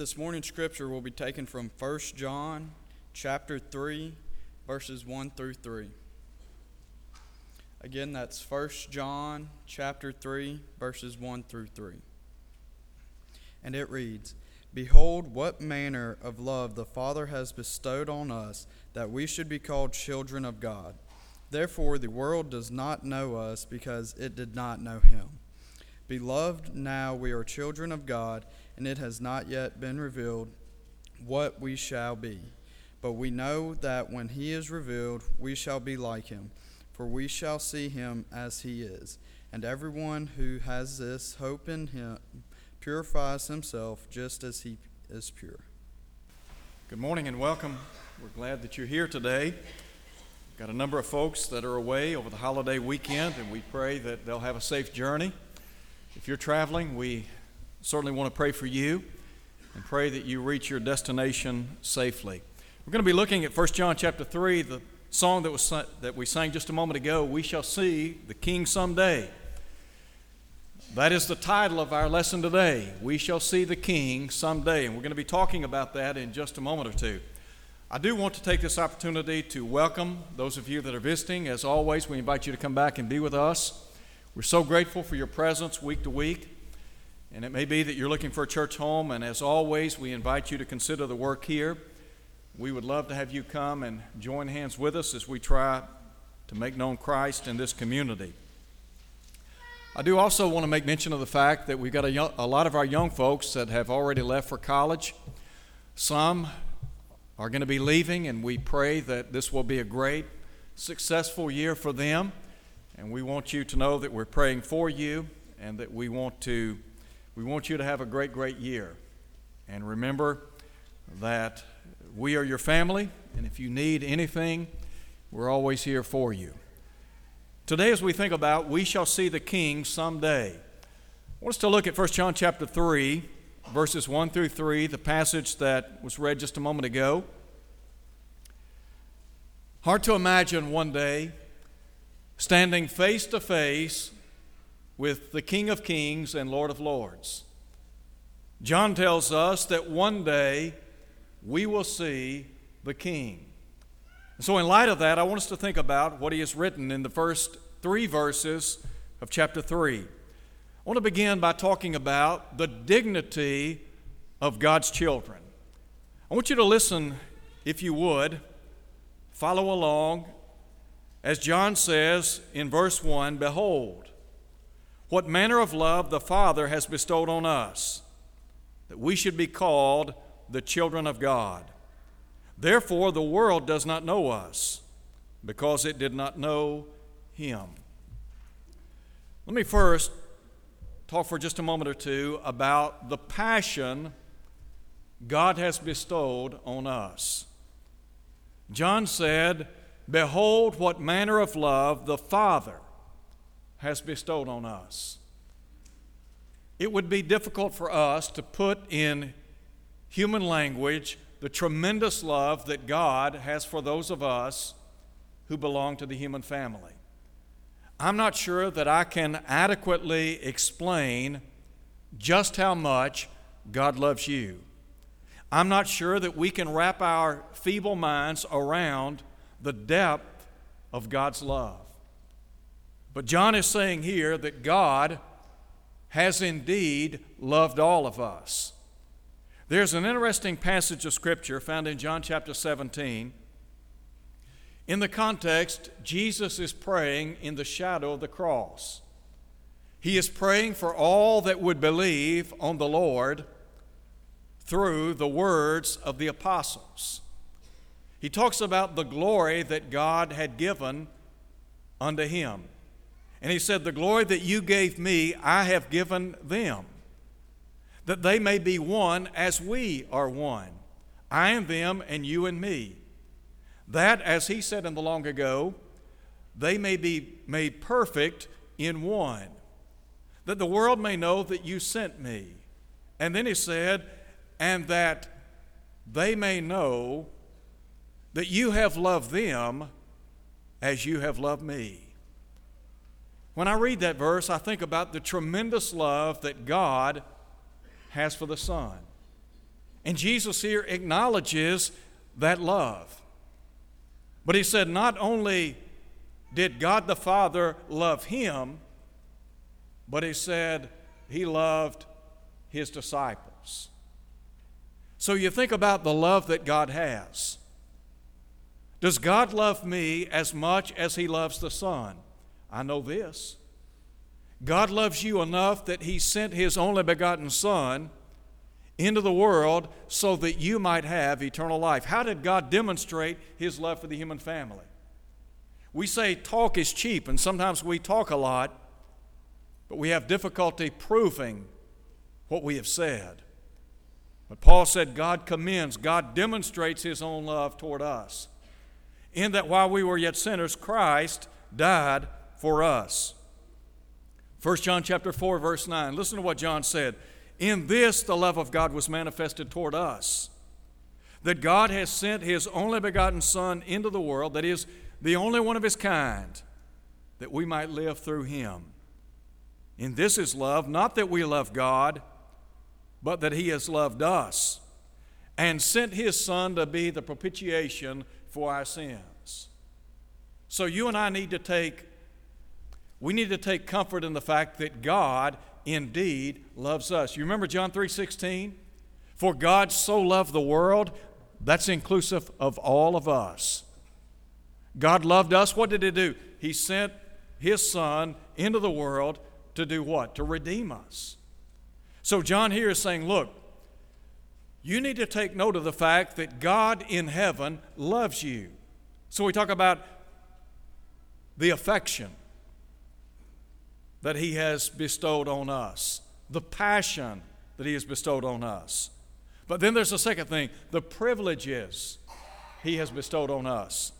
This morning's scripture will be taken from 1 John chapter 3 verses 1 through 3. Again, that's 1 John chapter 3 verses 1 through 3. And it reads, Behold, what manner of love the Father has bestowed on us, that we should be called children of God. Therefore, the world does not know us because it did not know him. Beloved, now we are children of God, and it has not yet been revealed what we shall be. But we know that when he is revealed, we shall be like him, for we shall see him as he is. And everyone who has this hope in him purifies himself just as he is pure. Good morning and welcome. We're glad that you're here today. We've got a number of folks that are away over the holiday weekend, and we pray that they'll have a safe journey. If you're traveling, we certainly want to pray for you and pray that you reach your destination safely. We're going to be looking at 1 John chapter 3, the song that, was, that we sang just a moment ago, We Shall See the King Someday. That is the title of our lesson today. We shall see the King someday. And we're going to be talking about that in just a moment or two. I do want to take this opportunity to welcome those of you that are visiting. As always, we invite you to come back and be with us. We're so grateful for your presence week to week. And it may be that you're looking for a church home. And as always, we invite you to consider the work here. We would love to have you come and join hands with us as we try to make known Christ in this community. I do also want to make mention of the fact that we've got a, young, a, lot of our young folks that have already left for college. Some are going to be leaving, and we pray that this will be a great, successful year for them. And we want you to know that we're praying for you and that we want to we want you to have a great, great year. And remember that we are your family, and if you need anything, we're always here for you. Today, as we think about we shall see the King someday, I want us to look at 1 John chapter 3, verses 1 through 3, the passage that was read just a moment ago. Hard to imagine one day standing face to face with the King of Kings and Lord of Lords. John tells us that one day we will see the King. So, in light of that, I want us to think about what he has written in the first three verses of chapter 3. I want to begin by talking about the dignity of God's children. I want you to listen, if you would, follow along. As John says in verse 1 Behold, what manner of love the Father has bestowed on us, that we should be called the children of God. Therefore, the world does not know us because it did not know Him. Let me first talk for just a moment or two about the passion God has bestowed on us. John said, Behold, what manner of love the Father has bestowed on us. It would be difficult for us to put in human language the tremendous love that God has for those of us who belong to the human family. I'm not sure that I can adequately explain just how much God loves you. I'm not sure that we can wrap our feeble minds around the depth of God's love. But John is saying here that God has indeed loved all of us. There's an interesting passage of Scripture found in John chapter 17. In the context, Jesus is praying in the shadow of the cross. He is praying for all that would believe on the Lord through the words of the apostles. He talks about the glory that God had given unto him. And he said, The glory that you gave me, I have given them that they may be one as we are one. I and them, and you and me. That, as he said in the long ago, they may be made perfect in one. That the world may know that you sent me. And then he said, and that they may know that you have loved them as you have loved me. When I read that verse, I think about the tremendous love that God has for the Son. And Jesus here acknowledges that love. But he said, not only did God the Father love him, but he said he loved his disciples. So you think about the love that God has. Does God love me as much as he loves the Son? I know this. God loves you enough that he sent his only begotten Son into the world so that you might have eternal life. How did God demonstrate his love for the human family? We say talk is cheap, and sometimes we talk a lot, but we have difficulty proving what we have said. But Paul said God commends, God demonstrates his own love toward us, in that while we were yet sinners, Christ died for us. 1 John chapter 4 verse 9. Listen to what John said. In this the love of God was manifested toward us, that God has sent his only begotten son into the world that is the only one of his kind that we might live through him. In this is love, not that we love God, but that he has loved us and sent his son to be the propitiation for our sins. So you and I need to take we need to take comfort in the fact that God indeed loves us. You remember John 3:16? For God so loved the world, that's inclusive of all of us. God loved us. What did he do? He sent his son into the world to do what? To redeem us. So John here is saying, look, you need to take note of the fact that God in heaven loves you. So we talk about the affection that He has bestowed on us, the passion that He has bestowed on us. But then there's a second thing the privileges He has bestowed on us.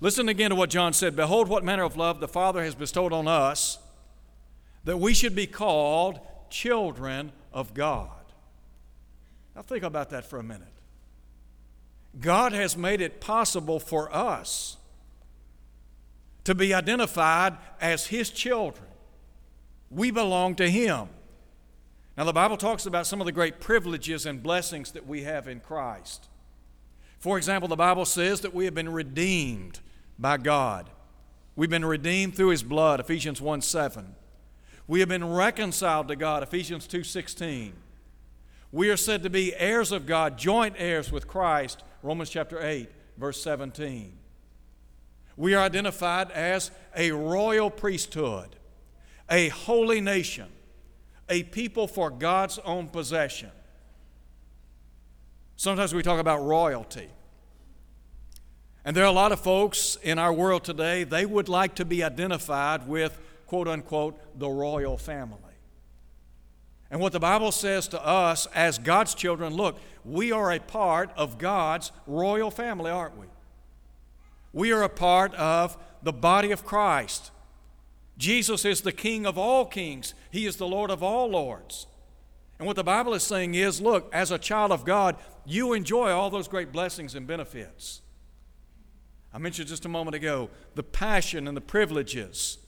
Listen again to what John said Behold, what manner of love the Father has bestowed on us, that we should be called children of God. Now, think about that for a minute. God has made it possible for us to be identified as His children. We belong to Him. Now, the Bible talks about some of the great privileges and blessings that we have in Christ. For example, the Bible says that we have been redeemed by God. We've been redeemed through His blood, Ephesians 1 7. We have been reconciled to God, Ephesians 2 16. We are said to be heirs of God, joint heirs with Christ, Romans chapter 8, verse 17. We are identified as a royal priesthood a holy nation, a people for God's own possession. Sometimes we talk about royalty. And there are a lot of folks in our world today, they would like to be identified with, quote unquote, the royal family. And what the Bible says to us as God's children look, we are a part of God's royal family, aren't we? We are a part of the body of Christ. Jesus is the King of all kings, He is the Lord of all lords. And what the Bible is saying is look, as a child of God, you enjoy all those great blessings and benefits. I mentioned just a moment ago the passion and the privileges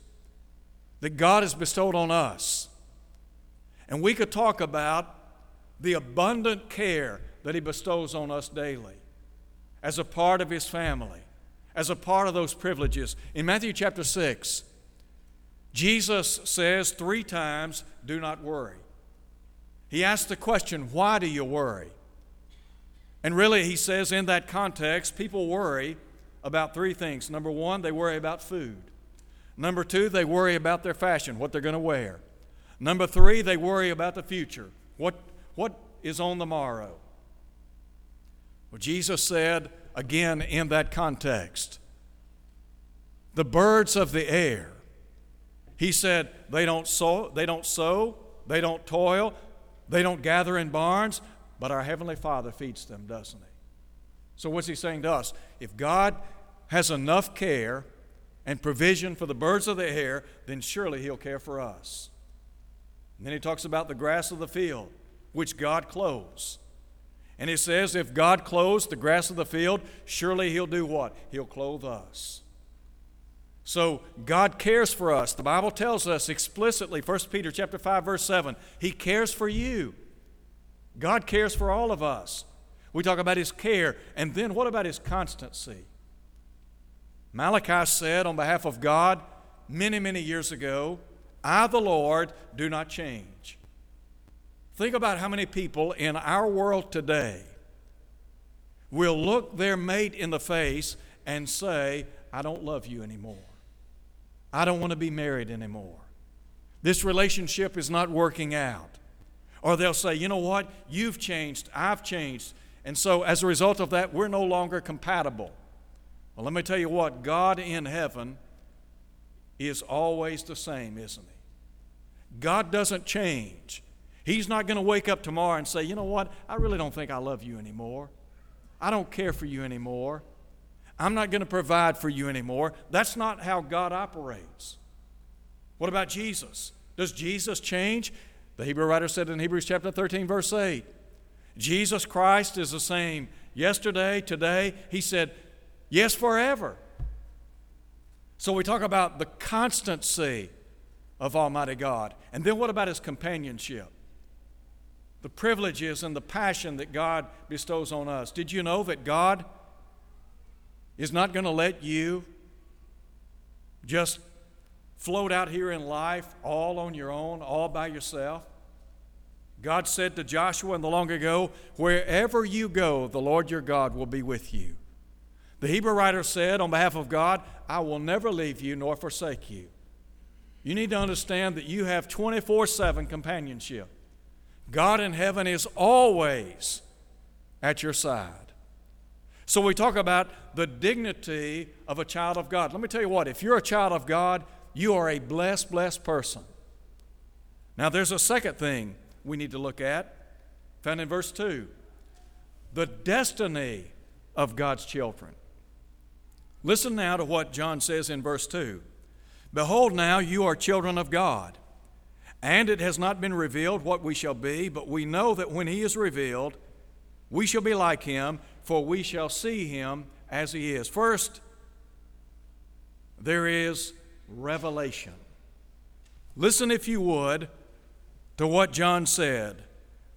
that God has bestowed on us. And we could talk about the abundant care that He bestows on us daily as a part of His family, as a part of those privileges. In Matthew chapter 6, Jesus says three times, Do not worry. He asks the question, Why do you worry? And really, he says in that context, people worry about three things. Number one, they worry about food. Number two, they worry about their fashion, what they're going to wear. Number three, they worry about the future, what, what is on the morrow. Well, Jesus said, again in that context, the birds of the air he said, they don't sow, they don't sow, they don't toil, they don't gather in barns, but our Heavenly Father feeds them, doesn't He? So, what's He saying to us? If God has enough care and provision for the birds of the air, then surely He'll care for us. And then He talks about the grass of the field, which God clothes. And He says, if God clothes the grass of the field, surely He'll do what? He'll clothe us. So God cares for us. The Bible tells us explicitly, 1 Peter chapter 5 verse 7, he cares for you. God cares for all of us. We talk about His care, and then what about His constancy? Malachi said on behalf of God many, many years ago, I, the Lord, do not change. Think about how many people in our world today will look their mate in the face and say, I don't love you anymore. I don't want to be married anymore. This relationship is not working out. Or they'll say, you know what? You've changed. I've changed. And so, as a result of that, we're no longer compatible. Well, let me tell you what God in heaven is always the same, isn't He? God doesn't change. He's not going to wake up tomorrow and say, you know what? I really don't think I love you anymore. I don't care for you anymore. I'm not going to provide for you anymore. That's not how God operates. What about Jesus? Does Jesus change? The Hebrew writer said in Hebrews chapter 13, verse 8, Jesus Christ is the same yesterday, today. He said, yes, forever. So we talk about the constancy of Almighty God. And then what about His companionship? the privileges and the passion that God bestows on us. Did you know that God is not going to let you just float out here in life all on your own, all by yourself? God said to Joshua in the long ago, Wherever you go, the Lord your God will be with you. The Hebrew writer said on behalf of God, I will never leave you nor forsake you. You need to understand that you have 24 7 companionship. God in heaven is always at your side. So we talk about the dignity of a child of God. Let me tell you what, if you're a child of God, you are a blessed, blessed person. Now, there's a second thing we need to look at, found in verse 2 the destiny of God's children. Listen now to what John says in verse 2 Behold, now you are children of God and it has not been revealed what we shall be, but we know that when he is revealed, we shall be like him, for we shall see him as he is. First, there is revelation. Listen, if you would, to what John said.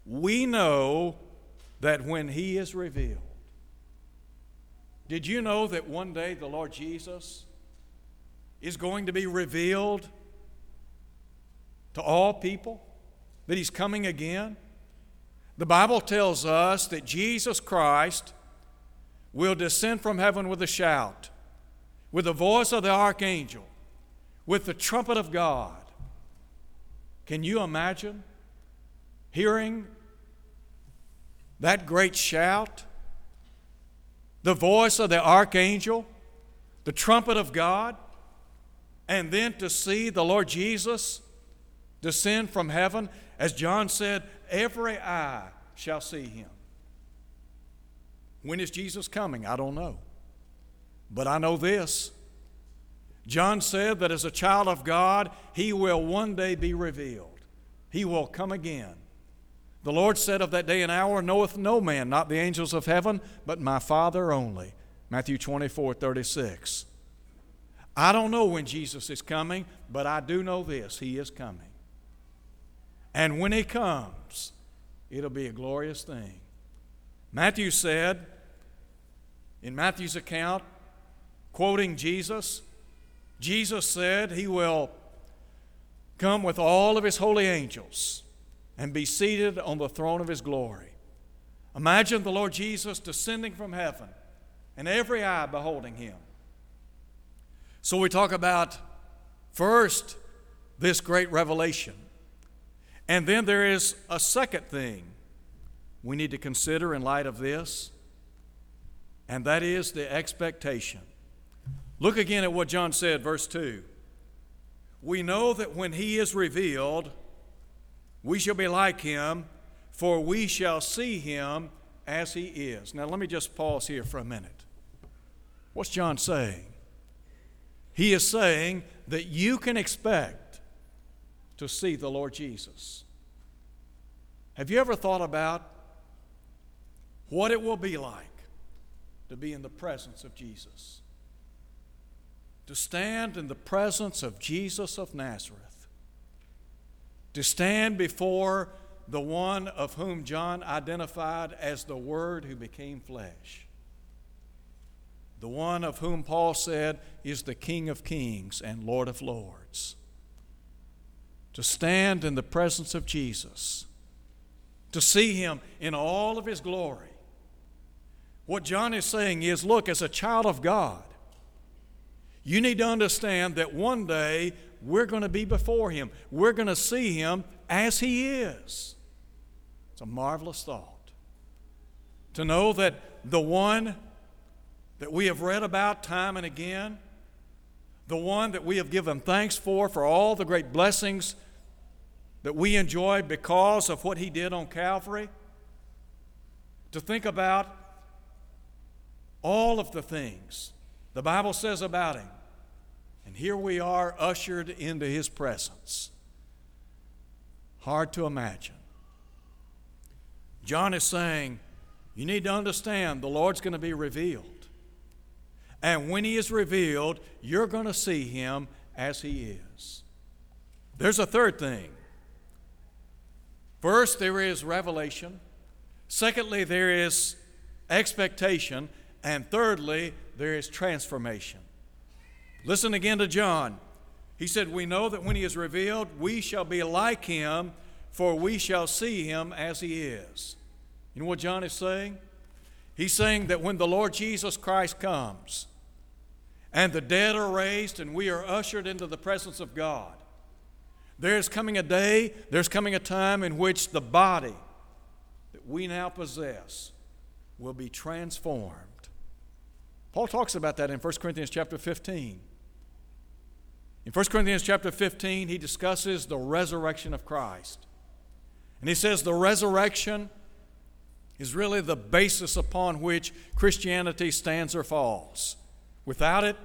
We know that when he is revealed, did you know that one day the Lord Jesus is going to be revealed to all people, that He's coming again. The Bible tells us that Jesus Christ will descend from heaven with a shout, with the voice of the archangel, with the trumpet of God. Can you imagine hearing that great shout? The voice of the archangel, the trumpet of God, and then to see the Lord Jesus descend from heaven. As John said, every eye shall see him. When is Jesus coming? I don't know. But I know this. John said that as a child of God, he will one day be revealed. He will come again. The Lord said of that day and hour, knoweth no man, not the angels of heaven, but my Father only. Matthew 24, 36. I don't know when Jesus is coming, but I do know this He is coming. And when he comes, it'll be a glorious thing. Matthew said, in Matthew's account, quoting Jesus, Jesus said he will come with all of his holy angels and be seated on the throne of his glory. Imagine the Lord Jesus descending from heaven and every eye beholding him. So we talk about first this great revelation. And then there is a second thing we need to consider in light of this, and that is the expectation. Look again at what John said, verse 2. We know that when he is revealed, we shall be like him, for we shall see him as he is. Now, let me just pause here for a minute. What's John saying? He is saying that you can expect to see the Lord Jesus. Have you ever thought about what it will be like to be in the presence of Jesus? To stand in the presence of Jesus of Nazareth. To stand before the one of whom John identified as the Word who became flesh. The one of whom Paul said is the King of kings and Lord of lords. To stand in the presence of Jesus, to see him in all of his glory. What John is saying is look, as a child of God, you need to understand that one day we're going to be before him. We're going to see him as he is. It's a marvelous thought. To know that the one that we have read about time and again, the one that we have given thanks for, for all the great blessings that we enjoy because of what he did on Calvary, to think about all of the things the Bible says about him. And here we are ushered into his presence. Hard to imagine. John is saying, you need to understand the Lord's going to be revealed. And when he is revealed, you're going to see him as he is. There's a third thing. First, there is revelation. Secondly, there is expectation. And thirdly, there is transformation. Listen again to John. He said, We know that when he is revealed, we shall be like him for we shall see him as he is. You know what John is saying? He's saying that when the Lord Jesus Christ comes and the dead are raised and we are ushered into the presence of God, there's coming a day, there's coming a time in which the body that we now possess will be transformed. Paul talks about that in 1 Corinthians chapter 15. In 1 Corinthians chapter 15, he discusses the resurrection of Christ. And he says the resurrection is really the basis upon which Christianity stands or falls. Without it,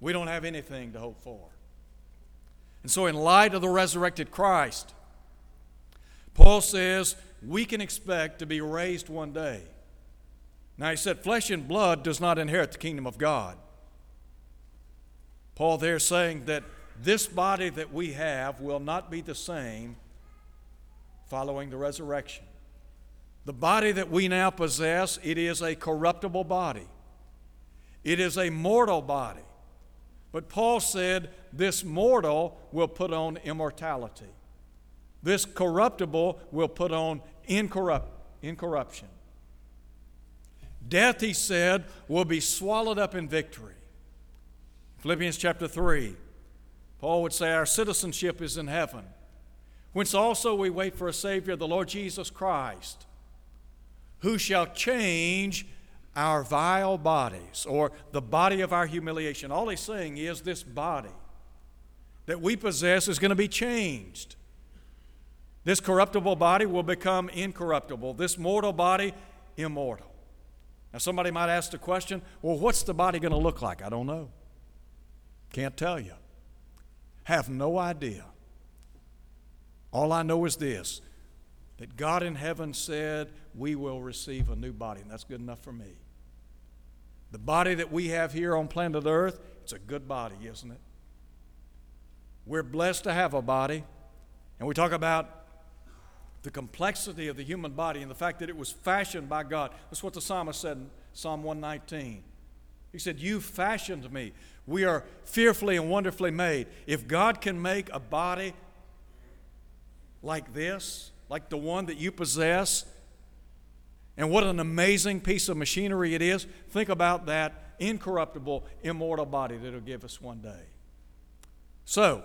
we don't have anything to hope for. And so, in light of the resurrected Christ, Paul says we can expect to be raised one day. Now, he said, flesh and blood does not inherit the kingdom of God. Paul there saying that this body that we have will not be the same following the resurrection. The body that we now possess, it is a corruptible body. It is a mortal body. But Paul said this mortal will put on immortality. This corruptible will put on incorrupt, incorruption. Death, he said, will be swallowed up in victory. Philippians chapter 3, Paul would say, Our citizenship is in heaven whence also we wait for a Savior, the Lord Jesus Christ, who shall change our vile bodies, or the body of our humiliation. All he's saying is this body that we possess is going to be changed. This corruptible body will become incorruptible, this mortal body, immortal. Now, somebody might ask the question well, what's the body going to look like? I don't know. Can't tell you. Have no idea. All I know is this that God in heaven said we will receive a new body, and that's good enough for me. The body that we have here on planet Earth, it's a good body, isn't it? We're blessed to have a body, and we talk about the complexity of the human body and the fact that it was fashioned by God. That's what the psalmist said in Psalm 119. He said, You fashioned me. We are fearfully and wonderfully made. If God can make a body like this, like the one that you possess, and what an amazing piece of machinery it is. Think about that incorruptible, immortal body that will give us one day. So,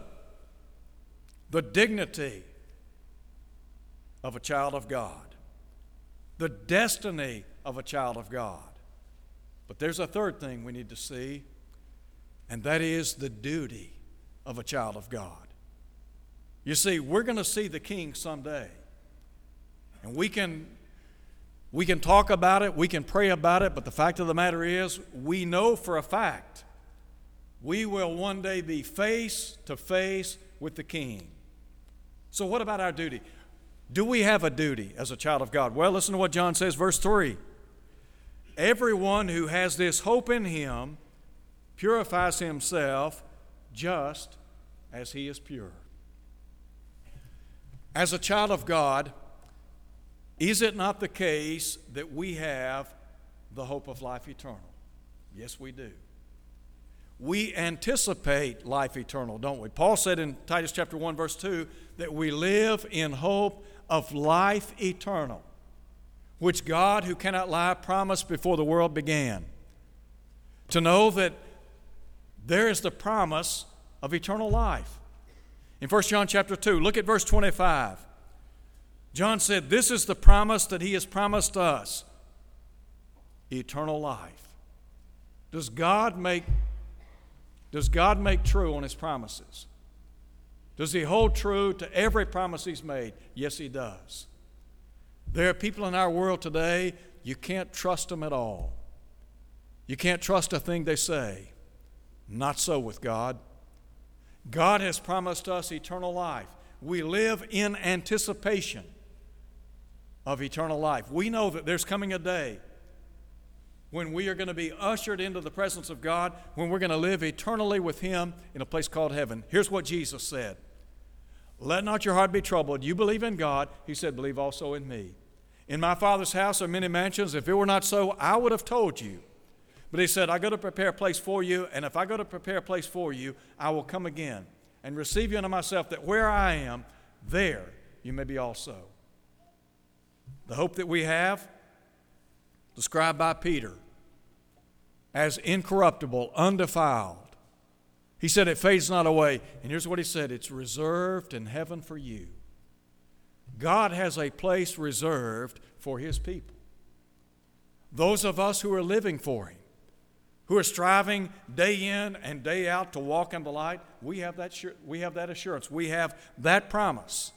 the dignity of a child of God, the destiny of a child of God. But there's a third thing we need to see, and that is the duty of a child of God. You see, we're going to see the king someday. And we can we can talk about it, we can pray about it, but the fact of the matter is, we know for a fact we will one day be face to face with the king. So, what about our duty? Do we have a duty as a child of God? Well, listen to what John says, verse 3. Everyone who has this hope in him purifies himself just as he is pure. As a child of God, Is it not the case that we have the hope of life eternal? Yes, we do. We anticipate life eternal, don't we? Paul said in Titus chapter 1 verse 2 that we live in hope of life eternal, which God who cannot lie promised before the world began. To know that there is the promise of eternal life. In 1 John chapter 2, look at verse 25. John said, This is the promise that he has promised us eternal life. Does God make, does God make true on his promises? Does he hold true to every promise he's made? Yes, he does. There are people in our world today, you can't trust them at all. You can't trust a thing they say. Not so with God. God has promised us eternal life. We live in anticipation of eternal life. We know that there's coming a day when we are going to be ushered into the presence of God, when we're going to live eternally with Him in a place called heaven. Here's what Jesus said Let not your heart be troubled. You believe in God. He said, Believe also in me. In my Father's house are many mansions. If it were not so, I would have told you. But He said, I go to prepare a place for you, and if I go to prepare a place for you, I will come again and receive you unto myself, that where I am, there you may be also. The hope that we have, described by Peter as incorruptible, undefiled. He said it fades not away. And here's what he said it's reserved in heaven for you. God has a place reserved for his people. Those of us who are living for him, who are striving day in and day out to walk in the light, we have that, we have that assurance. We have that promise.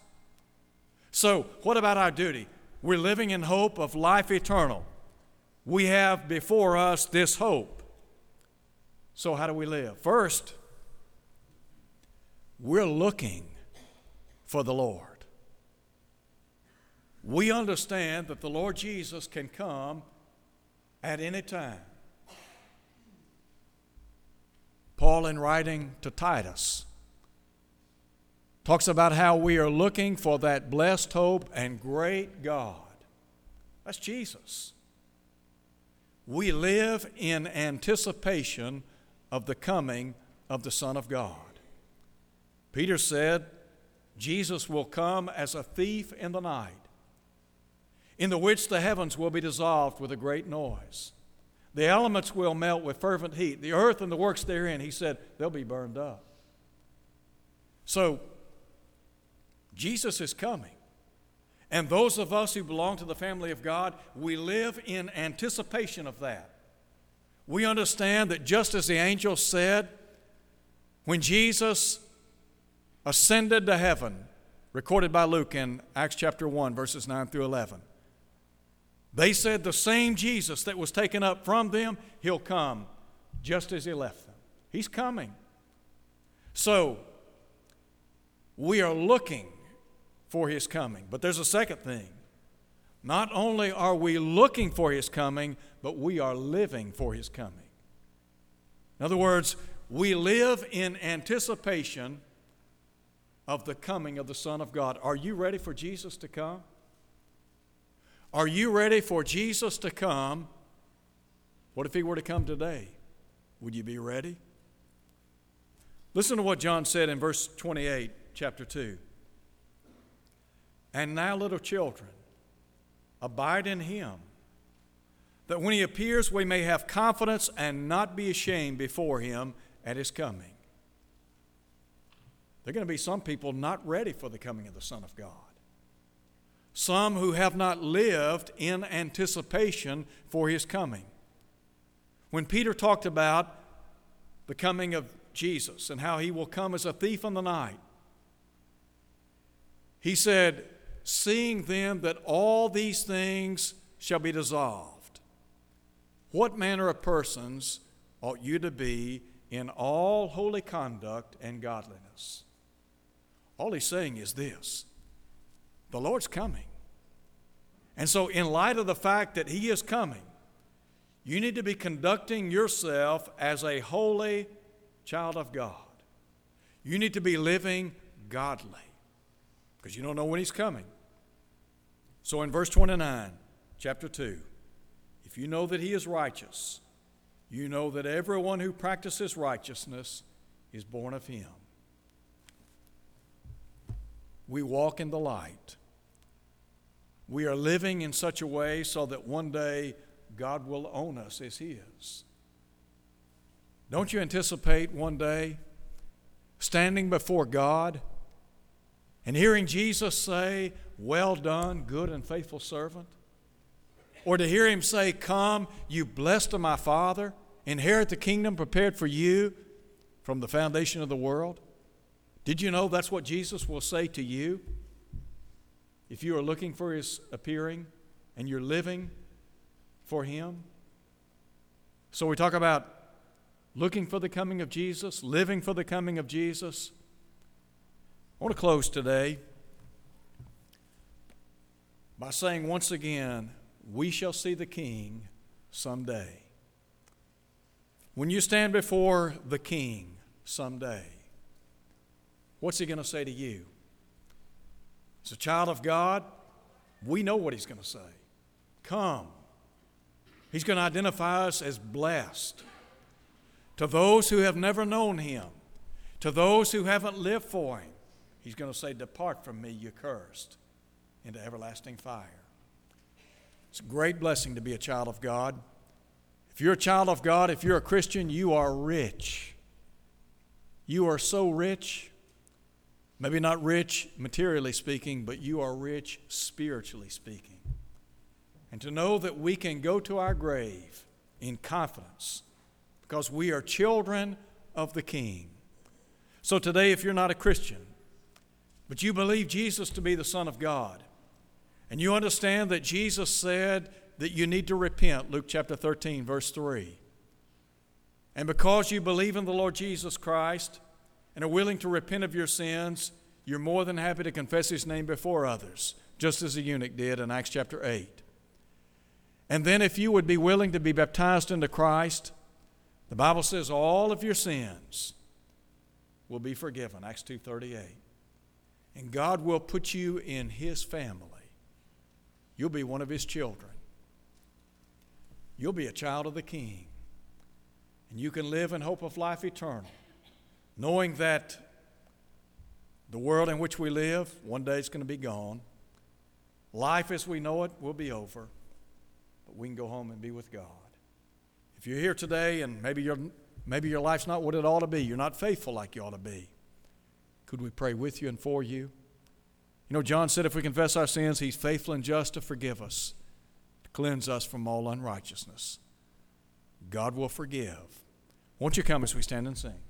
So, what about our duty? We're living in hope of life eternal. We have before us this hope. So, how do we live? First, we're looking for the Lord. We understand that the Lord Jesus can come at any time. Paul, in writing to Titus, talks about how we are looking for that blessed hope and great God. That's Jesus. We live in anticipation of the coming of the Son of God. Peter said, Jesus will come as a thief in the night, in the which the heavens will be dissolved with a great noise. The elements will melt with fervent heat. The earth and the works therein, he said, they'll be burned up. So, Jesus is coming. And those of us who belong to the family of God, we live in anticipation of that. We understand that just as the angel said, when Jesus ascended to heaven, recorded by Luke in Acts chapter 1, verses 9 through 11, they said the same Jesus that was taken up from them, he'll come just as he left them. He's coming. So, we are looking for his coming. But there's a second thing. Not only are we looking for his coming, but we are living for his coming. In other words, we live in anticipation of the coming of the Son of God. Are you ready for Jesus to come? Are you ready for Jesus to come? What if he were to come today? Would you be ready? Listen to what John said in verse 28, chapter 2. And now, little children, abide in him, that when he appears, we may have confidence and not be ashamed before him at his coming. There are going to be some people not ready for the coming of the Son of God. Some who have not lived in anticipation for his coming. When Peter talked about the coming of Jesus and how he will come as a thief in the night, he said, seeing then that all these things shall be dissolved, what manner of persons ought you to be in all holy conduct and godliness? All he's saying is this the Lord's coming. And so, in light of the fact that he is coming, you need to be conducting yourself as a holy child of God. You need to be living godly because you don't know when he's coming. So in verse 29, chapter 2, if you know that he is righteous, you know that everyone who practices righteousness is born of him. We walk in the light. We are living in such a way so that one day God will own us as his. Don't you anticipate one day standing before God and hearing Jesus say, Well done, good and faithful servant? Or to hear him say, Come, you blessed of my Father, inherit the kingdom prepared for you from the foundation of the world? Did you know that's what Jesus will say to you? If you are looking for his appearing and you're living for him. So we talk about looking for the coming of Jesus, living for the coming of Jesus. I want to close today by saying once again, we shall see the King someday. When you stand before the King someday, what's he going to say to you? As a child of God, we know what he's going to say. Come. He's going to identify us as blessed. To those who have never known him, to those who haven't lived for him, he's going to say, Depart from me, you cursed, into everlasting fire. It's a great blessing to be a child of God. If you're a child of God, if you're a Christian, you are rich. You are so rich, maybe not rich materially speaking, but you are rich spiritually speaking. And to know that we can go to our grave in confidence because we are children of the King. So today, if you're not a Christian, but you believe Jesus to be the Son of God, and you understand that Jesus said that you need to repent, Luke chapter 13, verse 3. And because you believe in the Lord Jesus Christ and are willing to repent of your sins, you're more than happy to confess his name before others, just as the eunuch did in Acts chapter 8. And then if you would be willing to be baptized into Christ, the Bible says all of your sins will be forgiven, Acts 2:38. And God will put you in his family. You'll be one of his children. You'll be a child of the King. And you can live in hope of life eternal, knowing that the world in which we live, one day is going to be gone. Life as we know it will be over, but we can go home and be with God. If you're here today and maybe, your maybe your life's not what it ought to be, you're not faithful like you ought to be, could we pray with you and for you? You know, John said if we confess our sins, he's faithful and just to forgive us, to cleanse us from all unrighteousness. God will forgive. Won't you come as we stand and sing?